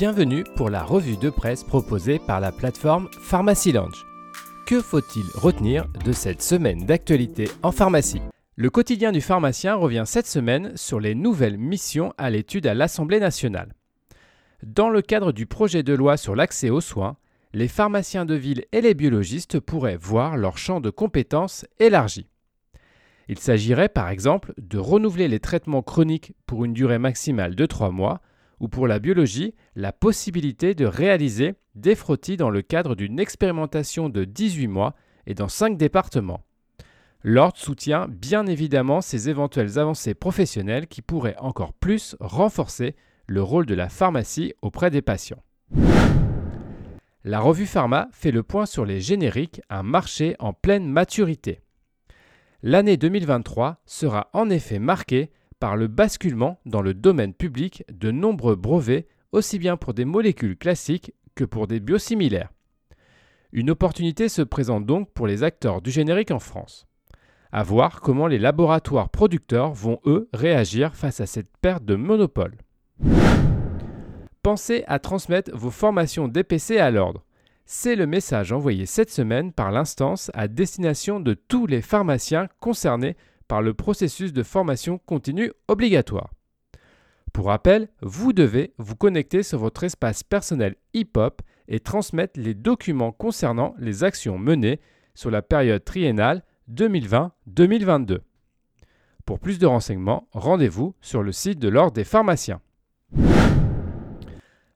Bienvenue pour la revue de presse proposée par la plateforme Pharmacy Lounge. Que faut-il retenir de cette semaine d'actualité en pharmacie? Le quotidien du pharmacien revient cette semaine sur les nouvelles missions à l'étude à l'Assemblée nationale. Dans le cadre du projet de loi sur l'accès aux soins, les pharmaciens de ville et les biologistes pourraient voir leur champ de compétences élargi. Il s'agirait par exemple de renouveler les traitements chroniques pour une durée maximale de 3 mois, ou pour la biologie, la possibilité de réaliser des frottis dans le cadre d'une expérimentation de 18 mois et dans 5 départements. L'ordre soutient bien évidemment ces éventuelles avancées professionnelles qui pourraient encore plus renforcer le rôle de la pharmacie auprès des patients. La revue Pharma fait le point sur les génériques, un marché en pleine maturité. L'année 2023 sera en effet marquée par le basculement dans le domaine public de nombreux brevets, aussi bien pour des molécules classiques que pour des biosimilaires. Une opportunité se présente donc pour les acteurs du générique en France. À voir comment les laboratoires producteurs vont, eux, réagir face à cette perte de monopole. Pensez à transmettre vos formations DPC à l'ordre. C'est le message envoyé cette semaine par l'instance à destination de tous les pharmaciens concernés par le processus de formation continue obligatoire. Pour rappel, vous devez vous connecter sur votre espace personnel hip-hop et transmettre les documents concernant les actions menées sur la période triennale 2020-2022. Pour plus de renseignements, rendez-vous sur le site de l'Ordre des pharmaciens.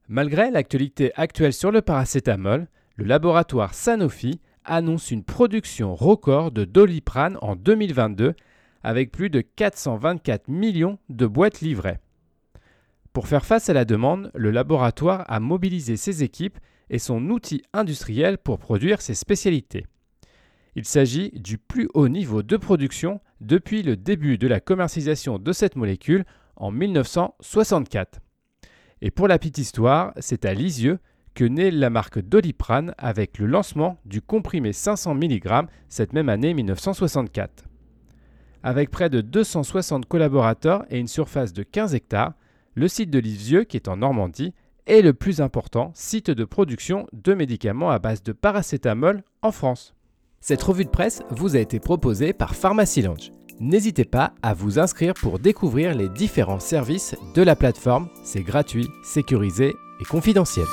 Malgré l'actualité actuelle sur le paracétamol, le laboratoire Sanofi annonce une production record de Doliprane en 2022 avec plus de 424 millions de boîtes livrées. Pour faire face à la demande, le laboratoire a mobilisé ses équipes et son outil industriel pour produire ses spécialités. Il s'agit du plus haut niveau de production depuis le début de la commercialisation de cette molécule en 1964. Et pour la petite histoire, c'est à Lisieux que naît la marque Doliprane avec le lancement du comprimé 500 mg cette même année 1964. Avec près de 260 collaborateurs et une surface de 15 hectares, le site de Lisieux, qui est en Normandie, est le plus important site de production de médicaments à base de paracétamol en France. Cette revue de presse vous a été proposée par Pharmacy Lounge. N'hésitez pas à vous inscrire pour découvrir les différents services de la plateforme. C'est gratuit, sécurisé et confidentiel.